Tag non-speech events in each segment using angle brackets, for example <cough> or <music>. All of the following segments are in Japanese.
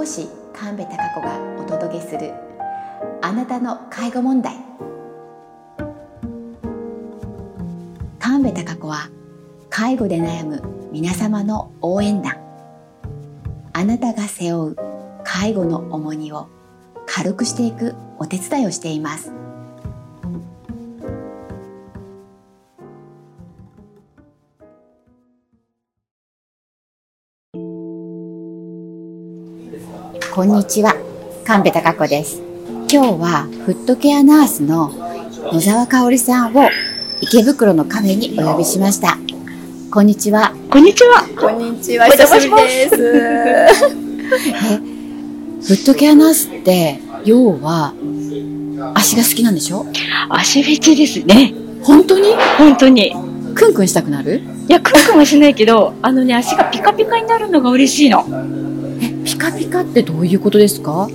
護士神戸孝子がお届けするあなたの介護問題。神戸孝子は介護で悩む皆様の応援団。あなたが背負う介護の重荷を軽くしていくお手伝いをしています。こんにちは。神戸孝子です。今日はフットケアナースの野沢香織さんを池袋のカフェにお呼びしました。こんにちは。こんにちは。こんにちは。お邪魔しますす。<laughs> えフットケアナースって要は足が好きなんでしょ？足フェチですね。本当に？本当に。クンクンしたくなる？いや、クンクンはしないけど、あのね、足がピカピカになるのが嬉しいの。カピカってどういうことですか？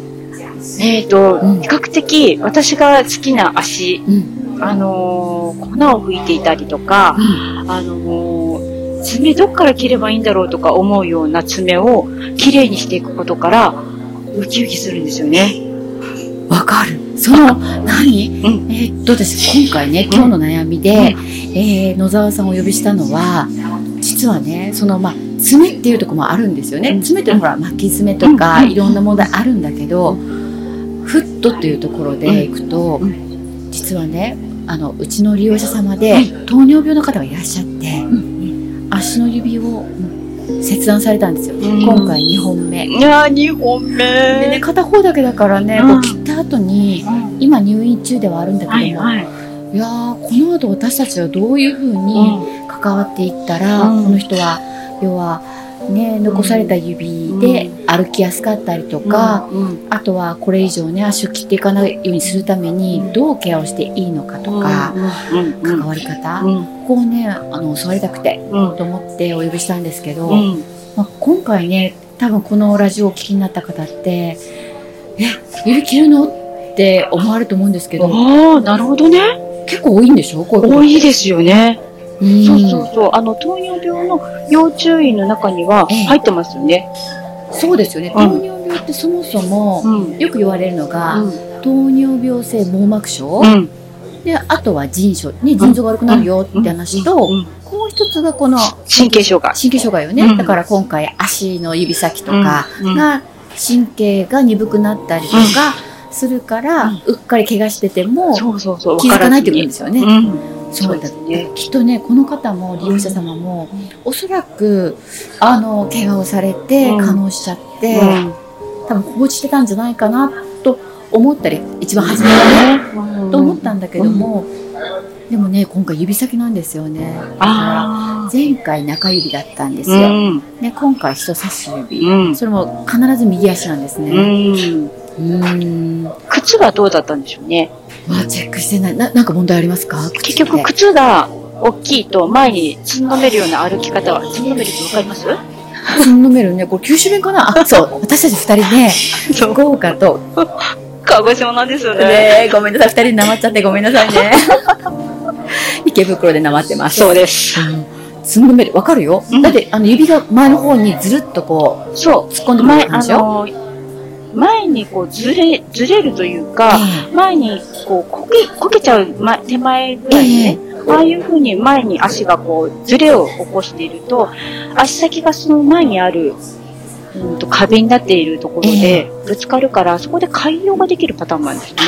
えっ、と、うん。比較的私が好きな足、うん。あのー粉を吹いていたりとか、あのー爪どっから切ればいいんだろうとか思うような爪を綺麗にしていくことから、ウキウキするんですよね。わかる。その何？うん。えーっと私今回ね今日の悩みで、えー野沢さんをお呼びしたのは実はねそのまあ爪っていうところもあるんですよね、うん。爪ってほら巻き爪とか、うん。いろんな問題あるんだけど、フットっていうところで行くと、う実はねあのうちの利用者様で、う糖尿病の方がいらっしゃって、足の指を切断されたんですよ、うん。今回2本目。いやー、2本目。でね、片方だけだからね、うん。こう切った後に今入院中ではあるんだけども、はいやーこの後私たちはどういうふうに関わっていったら、うん。この人は要はね残された指で歩きやすかったりとか、うん、あとはこれ以上ね足を切っていかないようにするためにどうケアをしていいのかとか、うん、うん、関わり方、うん、ここをねあの教わりたくてうん、と思ってお呼びしたんですけど、うん、まあ、今回ね多分このラジオをお聞きになった方って「え指切るの?」って思われると思うんですけどああ、なるほどね。結構多いんでしょ？こういうこと。多いですよね。うんそうそうそう。あの、糖尿病の要注意の中にはええ入ってますよね。そうですよね。うん糖尿病ってそもそも、うん。よく言われるのが、うん。糖尿病性網膜症、うん。で、あとは腎症、ね、腎臓が悪くなるよって話と、うん。もう一つがこの神経障害。神経障害よね。うんだから今回足の指先とかうんが、神経が鈍くなったりとかするから、うっかり怪我しててもそうそうそう。気づかないってことわですよね。そうだですね。きっとね、この方も利用者様も、おそらく、あの、怪我をされて、うん可能しちゃって、うん。多分放置してたんじゃないかなと思ったり一番初めはね、うんと思ったんだけども、でもね今回指先なんですよねあ前回中指だったんですあ。よ、うん。ね、今回人差し指、うん。それも必ず右足なんですうねん。うーん。わ靴はどうだったんでしょうね。チェックしてない。ななんか問題ありますか？結局、靴が大きいと前につんのめるような歩き方は、つんのめるってわかります？つんのめるね。これ九州弁かな？あそう。<laughs> 私たち二人ね福岡と。鹿児島なんですよね。ねごめんなさい。二人でなまっちゃってごめんなさいね。<laughs> 池袋でなまってます。そうです。つんのめる。わかるよ、うん。だってあの指が前の方にずるっとこうそう。突っ込んでく前、ある感じよ、の、前にこうずれ、ずれるというか、前にこうこけ、こけちゃう前手前ぐらいね、ああいう風に前に足がこうずれを起こしていると、足先がその前にある、うんと壁になっているところでぶつかるから、そこで海洋ができるパターンもあるんですよね。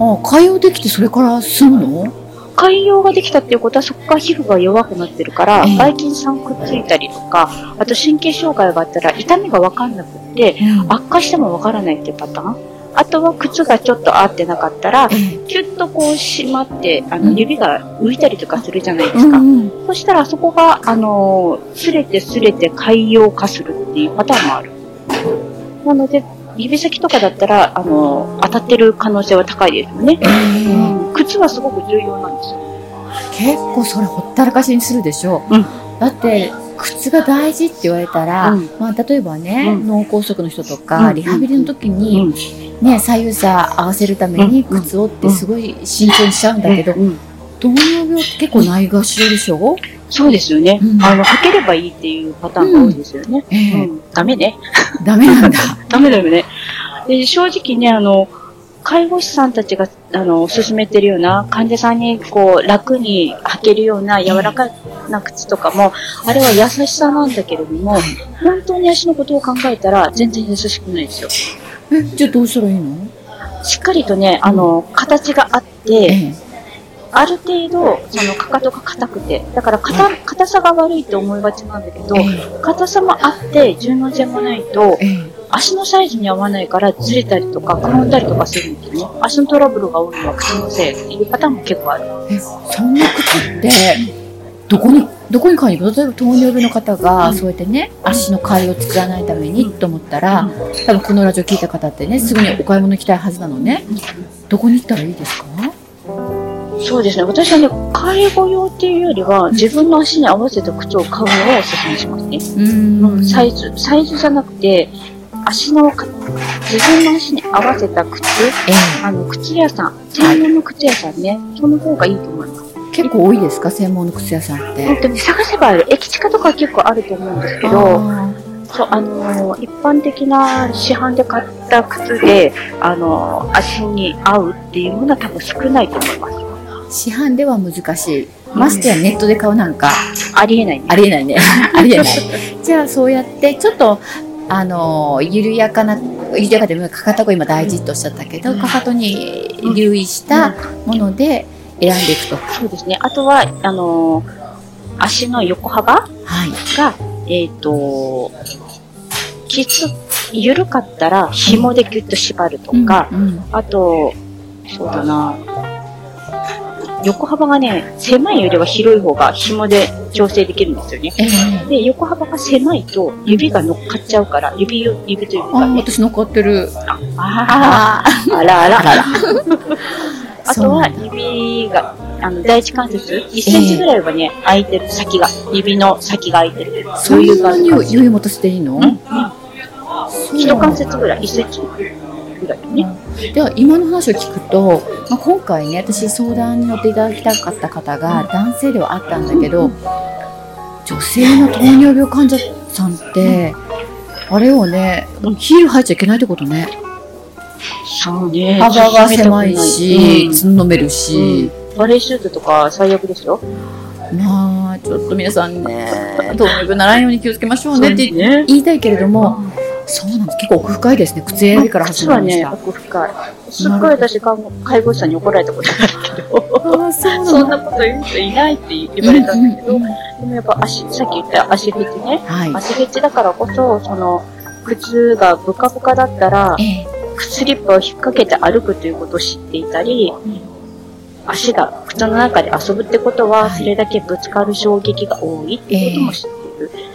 あ海洋できてそれから済むの？海洋ができたっていうことはそこから皮膚が弱くなってるから、ええばい菌さんくっついたりとか、あと神経障害があったら痛みがわかんなくって、悪化してもわからないっていうパターン？あとは靴がちょっと合ってなかったら、ええキュッとこう締まって、あの、うん指が浮いたりとかするじゃないでうすか。んうんそしたらそこが、あのー、擦れて擦れて海洋化するっていうパターンもある。なので、指先とかだったら、あのー、当たってる可能性は高いですよね。ええうん。靴はすごく重要なんですよ。結構それほったらかしにするでしょ、う。ん。だって靴が大事って言われたら、うん。まあ、例えばね、うん。脳梗塞の人とか、うん。リハビリの時うに、ん。ね、左右差合わせるためにうん。靴をってすごい慎重にしちゃうんだけど、うん。糖尿病って結構ないがしろでしょ、そうですよね。うんあの、かければいいっていうパターンが多いですよね。ええうん。ダメね。ダメなんだ。<laughs> ダメだよね。で、正直ね、あの、介護士さんたちが、あの、勧めてるような、患者さんに、こう、楽に履けるような柔らかな靴とかも、あれは優しさなんだけれども、本当に足のことを考えたら、全然優しくないですよ。え、じゃあどうしたらいいの？しっかりとね、あの、形があって、ええ。ある程度、その、かかとが硬くて、だから、硬、硬さが悪いと思いがちなんだけど、え硬さもあって、柔軟性もないと、え。え足のサイズに合わないからずれたりとか、くぼんだりとかするんですよね。足のトラブルが多いのは靴のせいっていうパターンも結構ある。え。え、そんな靴って、どこに、どこに買いに行くの？例えば糖尿病の方が、うんそうやってね、足の貝を作らないためにと思ったら、多分このラジオ聞いた方ってね、すぐにお買い物行きたいはずなのね。どこに行ったらいいですか？そうですね。私はね、介護用っていうよりは、自分の足に合わせた靴を買うのをお勧めしますね。うーん。サイズ、サイズじゃなくて、足のか、自分の足に合わせた靴、えあの、靴屋さん、専門の靴屋さんね、その方がいいと思います。え。結構多いですか？専門の靴屋さんって。本当に探せばある。駅地下とかは結構あると思うんですけど、あそう、あのー一般的な市販で買った靴で、あのー足に合うっていうものは多分少ないと思います。ー市販では難しい。ましてやネットで買うなんか、ありえないね。ありえないね。<laughs> ありえない。じゃあそうやって、ちょっと、あの、緩やかな、緩やかでもかかとが今大事とおっしゃったけど、うんかかとに留意したもので選んでいくと。そうですね。あとは、あのー足の横幅はい。が、えっ、と、きつ、緩かったら紐でギュッと縛るとか、うんうんあと、そうだな、横幅がね、狭いよりは広い方が紐で調整できるんですよね。ええで、横幅が狭いと指が乗っかっちゃうから、指を、指と指あが、ね。私乗っかってる。あああ、あらあら。あらら。<laughs> あとは指が、あの、第一関節、1センチぐらいはね、空いてる、先が。指の先が空いてる。そんなに余裕がある感じ。余裕持たせていいの？うんそう一関節ぐらい、1センチぐらいね。では今の話を聞くと、まあ、今回ね私相談に乗っていただきたかった方が男性ではあったんだけど女性の糖尿病患者さんってあれをねヒール履いちゃいけないってことね。そうね。幅が狭いしうん。つんのめるし、バレーシュートとか最悪ですよ。まあちょっと皆さんね糖尿病ならんように気をつけましょうねってね。言いたいけれどもそうなんです。結構奥深いですね。靴選びから始まりました、奥深い。すっごい私、介護士さんに怒られたことあるけど、ああそうそんなこと言う人いないって言われたんだけど、うんうんうんでもやっぱ足、さっき言った足フェチね。はい。足フェチだからこそ、その、靴がブカブカだったら、ええ。靴スリッパを引っ掛けて歩くということを知っていたり、足が靴の中で遊ぶってことは、はい。それだけぶつかる衝撃が多いっていうことも知っている。うん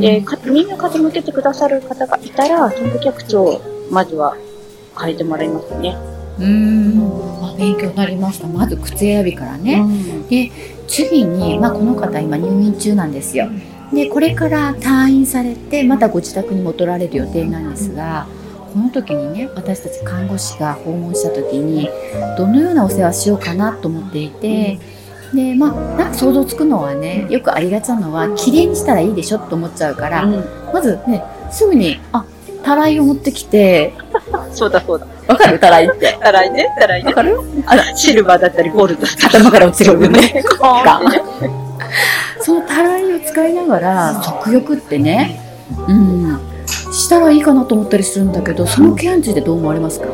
で、か耳を傾けてくださる方がいたら、その時は靴をまずは変えてもらいますね。うーん、まあ、勉強になりました。まず靴選びからね。うんで、次に、まあ、この方今入院中なんですよ。で、これから退院されて、またご自宅に戻られる予定なんですが、この時にね、私たち看護師が訪問した時に、どのようなお世話しようかなと思っていて、で、まあ、なんか想像つくのはね、よくありがちなのは、綺麗にしたらいいでしょって思っちゃうから、うんまずね、すぐに、あ、たらいを持ってきて、<laughs> そうだそうだ。わかる？たらいって。たらいね、たらいね。わかる？シルバーだったりゴールドだったり。頭から落ちる部分ね。<laughs> そのたらいを使いながら、足浴ってね、うん、したらいいかなと思ったりするんだけど、そのケアについてどう思われますか？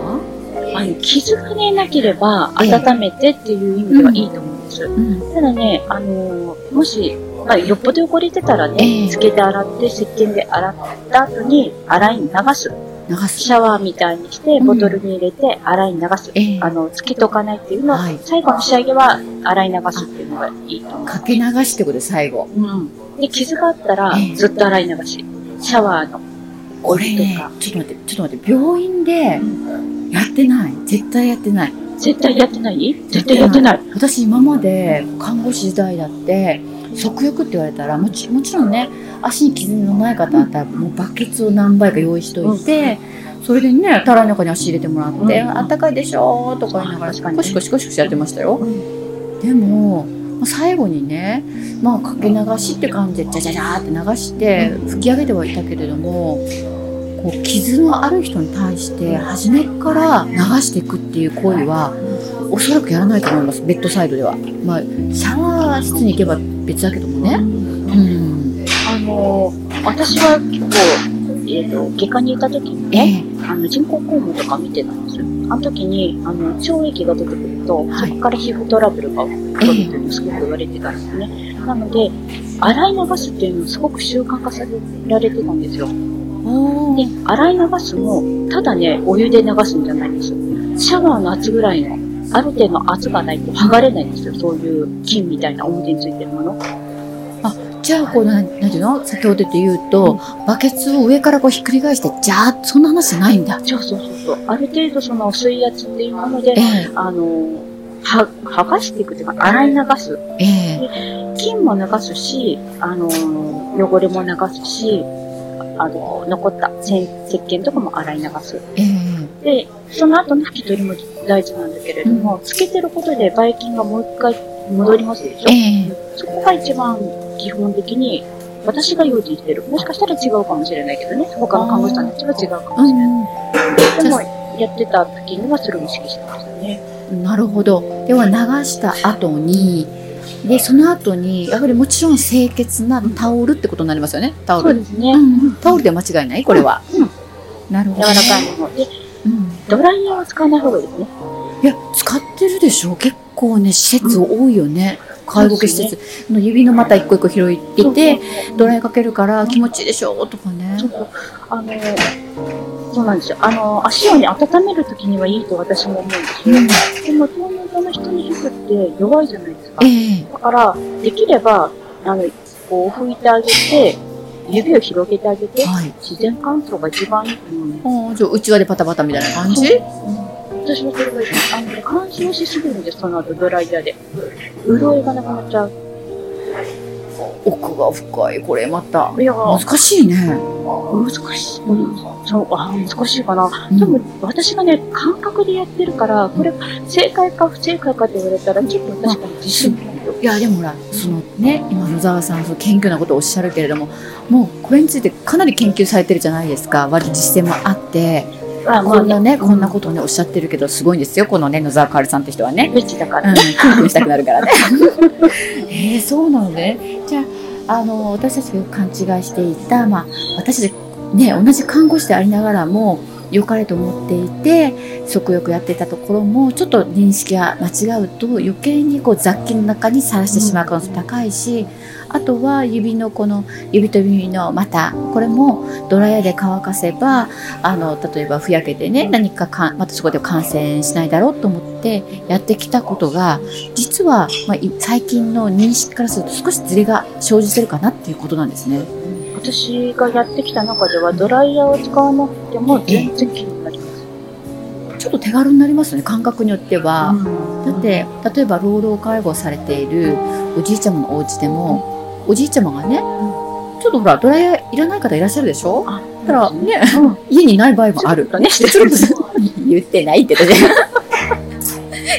あの傷がね、なければええ温めてっていう意味ではいいと思うんです。うん。ただね、あのーもし、まあ、よっぽど汚れてたらね、ええつけて洗って、石鹸で洗った後に洗いに流す。流す。シャワーみたいにして、うんボトルに入れて洗いに流す。ええあの、つけとかないっていうのは、はい最後の仕上げは洗い流すっていうのがいいと思う。かけ流しってことで最後。うん。で、傷があったらええ、ずっと洗い流し。シャワーのこれちょっと待って、ちょっと待って、病院でやってない。絶対やってない。絶対やってない？絶対やってない。私今まで看護師時代だって、足浴って言われたらもちもちろんね足に傷のない方だったらもうバケツを何杯か用意しといて、それでねたらいの中に足入れてもらって「うん。あったかいでしょ」とか言いながら確かにコシコシコシコシやってましたようんでもまあ最後にねまあかけ流しって感じでジャジャジャーって流して吹き上げてはいたけれどもこう傷のある人に対して初めから流していくっていう行為はおそらくやらないと思いますベッドサイドではまあシャワー室に行けば別だけどもねうんあの、私は結構、えっ、と、外科にいた時にあの、人工肛門とか見てたんですよ。あの時に、あの、腸液が出てくると、はいそこから皮膚トラブルが起こるっていうのをすごく言われてたんですね。なので、洗い流すっていうのをすごく習慣化させられてたんですよ。で洗い流すも、ただね、お湯で流すんじゃないんですよ。シャワーの圧ぐらいの、ある程度の圧がないと剥がれないんですよ。そういう菌みたいな表についてるもの。じゃあこうなんなんていうの？先ほどで言うとバケツを上からこうひっくり返してじゃあそんな話ないんだそうそうそうそう。ある程度その水圧っていうものでえ、えあの、は、剥がしていくっていうか、洗い流す。ええ菌も流すし、あの、汚れも流すし、あの、残った石鹸とかも洗い流す。ええで、その後の拭き取りも大事なんだけれども、つけてることでばい菌がもう一回戻りますでしょ、ええそこが一番基本的に、私が用心してる。もしかしたら違うかもしれないけどね。他の看護師さんたちは違うかもしれない。でも、やってた時にはそれを意識してましたね。うんなるほどでは流した後にでその後にやはりもちろん清潔なタオルってことになりますよねタオル。そうですね。うんタオルで間違いないこれは、うん。なるほど、柔ね、らかいもの。で、うん。ドライヤーを使わない方がいいですね。いや使ってるでしょ結構ね施設多いよね、介護系施設。の指のまた一個一個拾いっててドライかけるから気持ちいいでしょとかね。あの、そうなんですよ。あの、足をね、温めるときにはいいと私も思うんですよ。でも、糖尿病の人の皮膚って弱いじゃないですか。ええだから、できれば、あの、こう拭いてあげて、指を広げてあげて、はい自然乾燥が一番いいと思うじゃあ内輪でパタパタみたいな感じ？私はそれがいい。あの、乾燥しすぎるんです、その後ドライヤーで。潤いがなくなっちゃう。奥が深い。これまた。いや。ー、難しいね、難しい。そう、あー難しいかな。うん。多分、私がね、感覚でやってるから、これ、正解か不正解かって言われたら、ちょっと確かに自信ないよ。いやでもほらそのね今野沢さんその謙虚なことをおっしゃるけれどももうこれについてかなり研究されてるじゃないですか。割と実践もあってあこんなねこんなことをねおっしゃってるけどすごいんですよこのね野沢かおりさんって人はねベチだかうん、らね。キュンキュンしたくなるからね。<laughs> えー、そうなのね。じゃあ、あの、私たちが勘違いしていた、まあ、私たち、ね、同じ看護師でありながらも、良かれと思っていて、食欲やっていたところも、ちょっと認識が間違うと、余計にこう雑菌の中にさらしてしまう可能性高いし、あとは指のこの指と指の股、これもドライヤーで乾かせば、あの、例えばふやけてね、何かかまたそこで感染しないだろうと思ってやってきたことが、実は、まあ、い最近の認識からすると少しズレが生じてるかなっていうことなんですね。私がやってきた中では、ドライヤーを使わなくても全然気になります。ちょっと手軽になりますよね、感覚によっては。だだって、例えば老老介護されているおじいちゃまのお家でも、おじいちゃまがね、ちょっとほら、ドライヤーいらない方いらっしゃるでしょ？あ、だからね、うん。家にない場合もある。ね。言ってないって言っ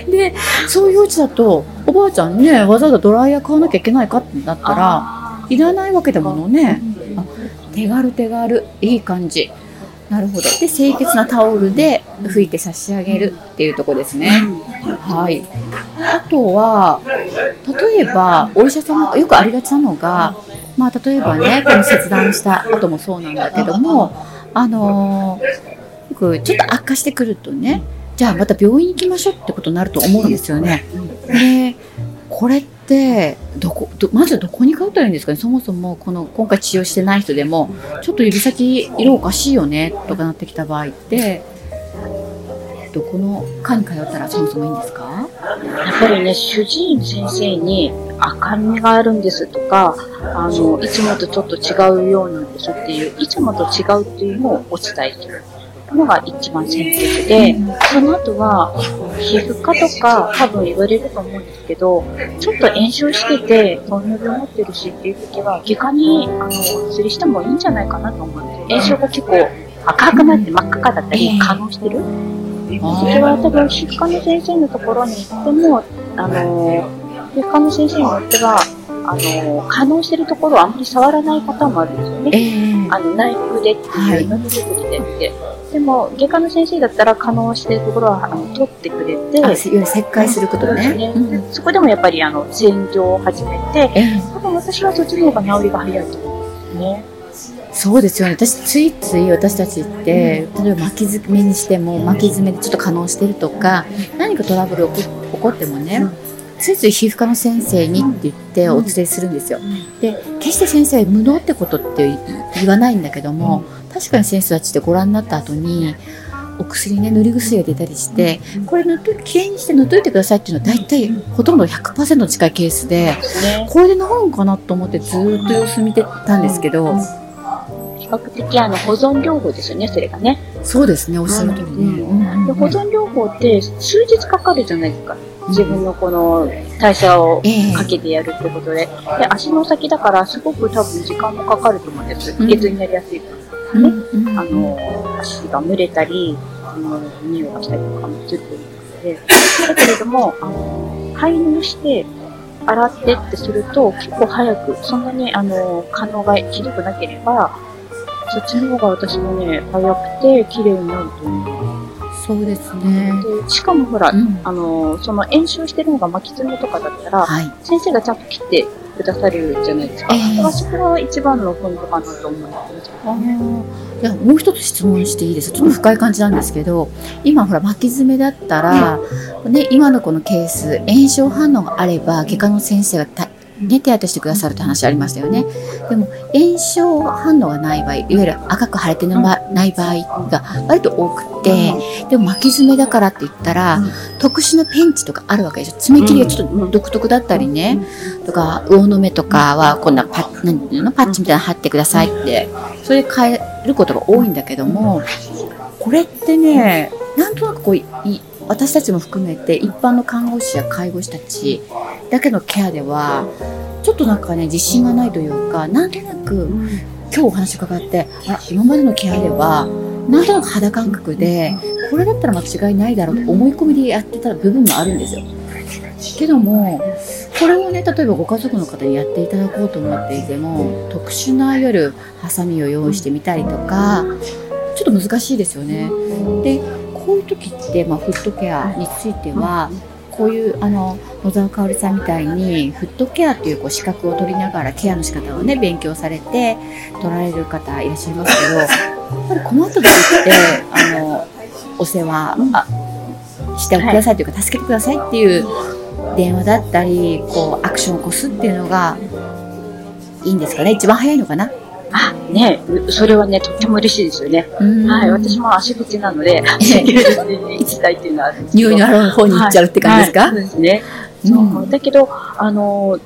て <laughs> で、そういうお家だと、おばあちゃんね、わざわざドライヤー買わなきゃいけないかってなったら、あいらないわけだものね。手軽手軽。いい感じ。なるほど。で、清潔なタオルで拭いて差し上げるっていうとこですね。はい。あとは、例えば、お医者様よくありがちなのが、まあ、例えばね、この切断した後もそうなんだけども、あのーよくちょっと悪化してくるとね、じゃあまた病院行きましょうってことになると思うんですよね。で、これって、どこ、どまずどこに通ったらいいんですかね？そもそも、この、今回治療してない人でも、ちょっと指先色おかしいよね、とかなってきた場合って、どこの科に通ったらそもそもいいんですか？やっぱりね、主治医の先生に赤みがあるんですとか、あの、いつもとちょっと違うようなんですっていう、いつもと違うっていうのをお伝えす。るのが一番先決で、その後は、皮膚科とか多分言われると思うんですけど、ちょっと炎症してて、糖尿病持ってるしっていう時は、外科に、あの、お釣りしてもいいんじゃないかなと思うんですよ。炎症が結構赤くなって真っ赤かだったり、可能してる。それは多分、皮膚科の先生のところに行っても、あの、皮膚科の先生によっては、あの、可能してるところをあんまり触らないパターンもあるんですよね。ええあの、内服でっていうので出てきてて、でも、外科の先生だったら可能してるところは、あの、取ってくれて、あ、切開することね。ねうん、そこでもやっぱり、あの、洗浄を始めて、多分私はそっちの方が治りが早いと思うんですね。そうですよね。私ついつい私たちって、例えば巻き爪にしても巻き爪でちょっと可能してるとか、何かトラブル起こってもね、ついつい皮膚科の先生にって言ってお連れするんですよ。で決して先生無能ってことって言わないんだけども確かに先生たちってご覧になった後にお薬ね塗り薬が出たりしてこれ塗っときれいにして塗っといてくださいっていうのは大体ほとんど100%近いケースでこれで治るんかなと思ってずっと様子見てたんですけど。比較的あの保存療法ですよね、それがね。そうですね、おっしゃる通りね。保存療法って数日かかるじゃないですか。自分のこの代謝をかけてやるってことで。で、足の先だからすごく多分時間もかかると思うんです。下痢になりやすいからね。あの、足が蒸れたり、あの、匂いがしたりとかもするということで。だけれども、あの、介入して、洗ってってすると、結構早く、そんなに、あの、可能がひどくなければ、そっちの方が私もね、早くて綺麗になると思う。そうですね。でしかもほら、うん、あの、その炎症してるのが巻き爪とかだったら、はい、先生がちゃんと切ってくださるじゃないですか。えー、そこは一番のポイントかなと思います。いやもう一つ質問していいですかちょっと深い感じなんですけど今ほら巻き爪だったら、ね、今のこのケース炎症反応があれば外科の先生がね、手当てしてくださるって話ありましたよね。でも、炎症反応がない場合、いわゆる赤く腫れてない場合が割と多くて、でも巻き爪だからって言ったら、特殊なペンチとかあるわけでしょ。爪切りがちょっと独特だったりね、とか、魚の目とかはこんなパッ、なんていうの？パッチみたいなの貼ってくださいって、それで変えることが多いんだけども、これってね、なんとなくこう、い私たちも含めて一般の看護師や介護士たちだけのケアではちょっとなんかね自信がないというかなんとなく今日お話伺ってあ今までのケアではなんとなく肌感覚でこれだったら間違いないだろうと思い込みでやってた部分もあるんですよ。けどもこれをね例えばご家族の方にやっていただこうと思っていても特殊な夜ハサミを用意してみたりとかちょっと難しいですよね。でこういう時って、まあ、フットケアについては、こういうあの野沢香織さんみたいにフットケアっていうこう資格を取りながらケアの仕方をね勉強されて取られる方いらっしゃいますけどやっぱり困った時ってあのお世話してくださいというか、助けてくださいっていう電話だったりこうアクションを起こすっていうのがいいんですかね？一番早いのかな？あ、ね、それはね、とっても嬉しいですよね。はい、私も足口なので、行きたいっていうのはあるんです匂いのある方に行っちゃうって感じですか、はい。はい、そうですね。そう、だけど、あの、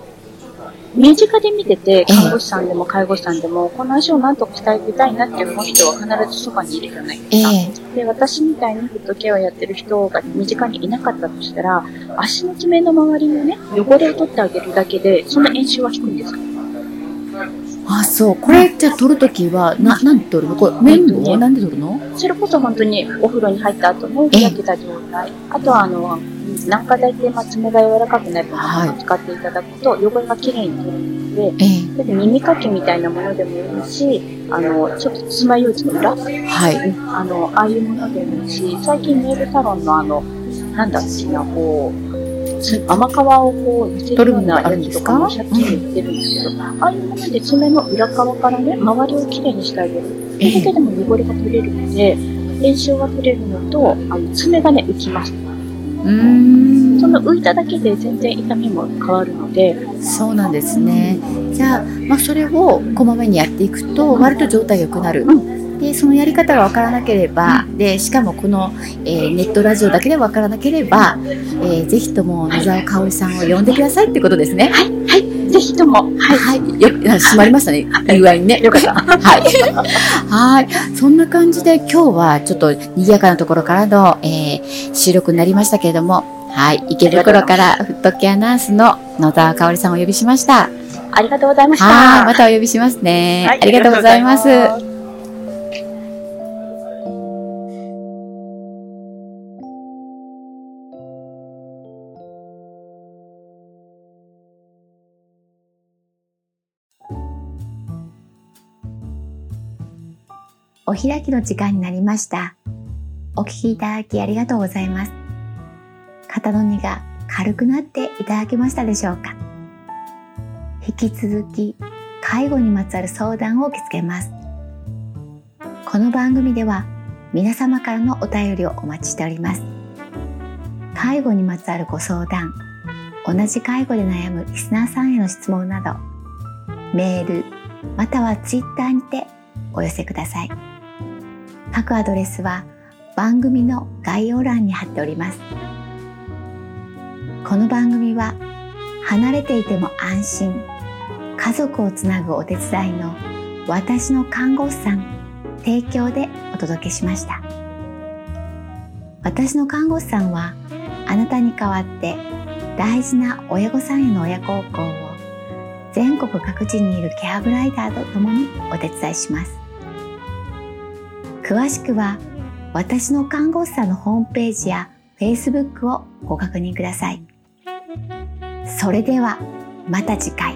身近で見てて、看護師さんでも介護士さんでも、この足をなんとか鍛えてたいなって思う人は必ずそばにいるじゃないですか。えー、で、私みたいにフットケアをやってる人が身近にいなかったとしたら、足の爪の周りのね、汚れを取ってあげるだけで、その炎症は低いんですか？あそう。これじゃ取るときはななんで取るの？これ綿棒なんで取るの？それこそ本当にお風呂に入った後の日焼けた状態あとはあの軟化剤って、まあ、爪が柔らかくなるものを使っていただくと、汚れがきれいに取れるので、ええ、耳かきみたいなものでもいいしあのちょっと爪楊枝の裏、はい、あのああいうものでもいいし最近ネイルサロンのあのなんだっけなこう甘皮をこう、せるようなやつとかも100均で売ってるんですけど、ああいうもので爪の裏側からね、周りをきれいにしてあげる。それだけでも汚れが取れるので、炎症が取れるのと、あの爪がね、浮きます。うん。その浮いただけで全然痛みも変わるので。そうなんですね。じゃあ、まあ、それをこまめにやっていくと割と状態良くなる、うんでそのやり方が分からなければ、でしかもこの、えー、ネットラジオだけで分からなければ、えー、ぜひとも野沢香織さんを呼んでくださいってことですね。はい、はい、ぜひとも。はい、はい、よ閉まりましたね。い具合にね。よかった。<laughs> はい。はい。そんな感じで今日はちょっと賑やかなところからの、えー、収録になりましたけれども、はい。池袋からフットケアナースの野沢香織さんをお呼びしました。ありがとうございました。はい。またお呼びしますね。はい、ありがとうございます。お開きの時間になりました。お聞きいただきありがとうございます。肩の荷が軽くなっていただけましたでしょうか引き続き介護にまつわる相談を受け付けます。この番組では皆様からのお便りをお待ちしております。介護にまつわるご相談、同じ介護で悩むリスナーさんへの質問など、メールまたはツイッターにてお寄せください。各アドレスは番組の概要欄に貼っております。この番組は離れていても安心、家族をつなぐお手伝いの私の看護師さん提供でお届けしました。私の看護師さんはあなたに代わって大事な親御さんへの親孝行を全国各地にいるケアブライダーと共にお手伝いします詳しくは私の看護師さんのホームページや Facebook をご確認ください。それではまた次回。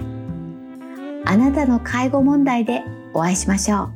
あなたの介護問題でお会いしましょう。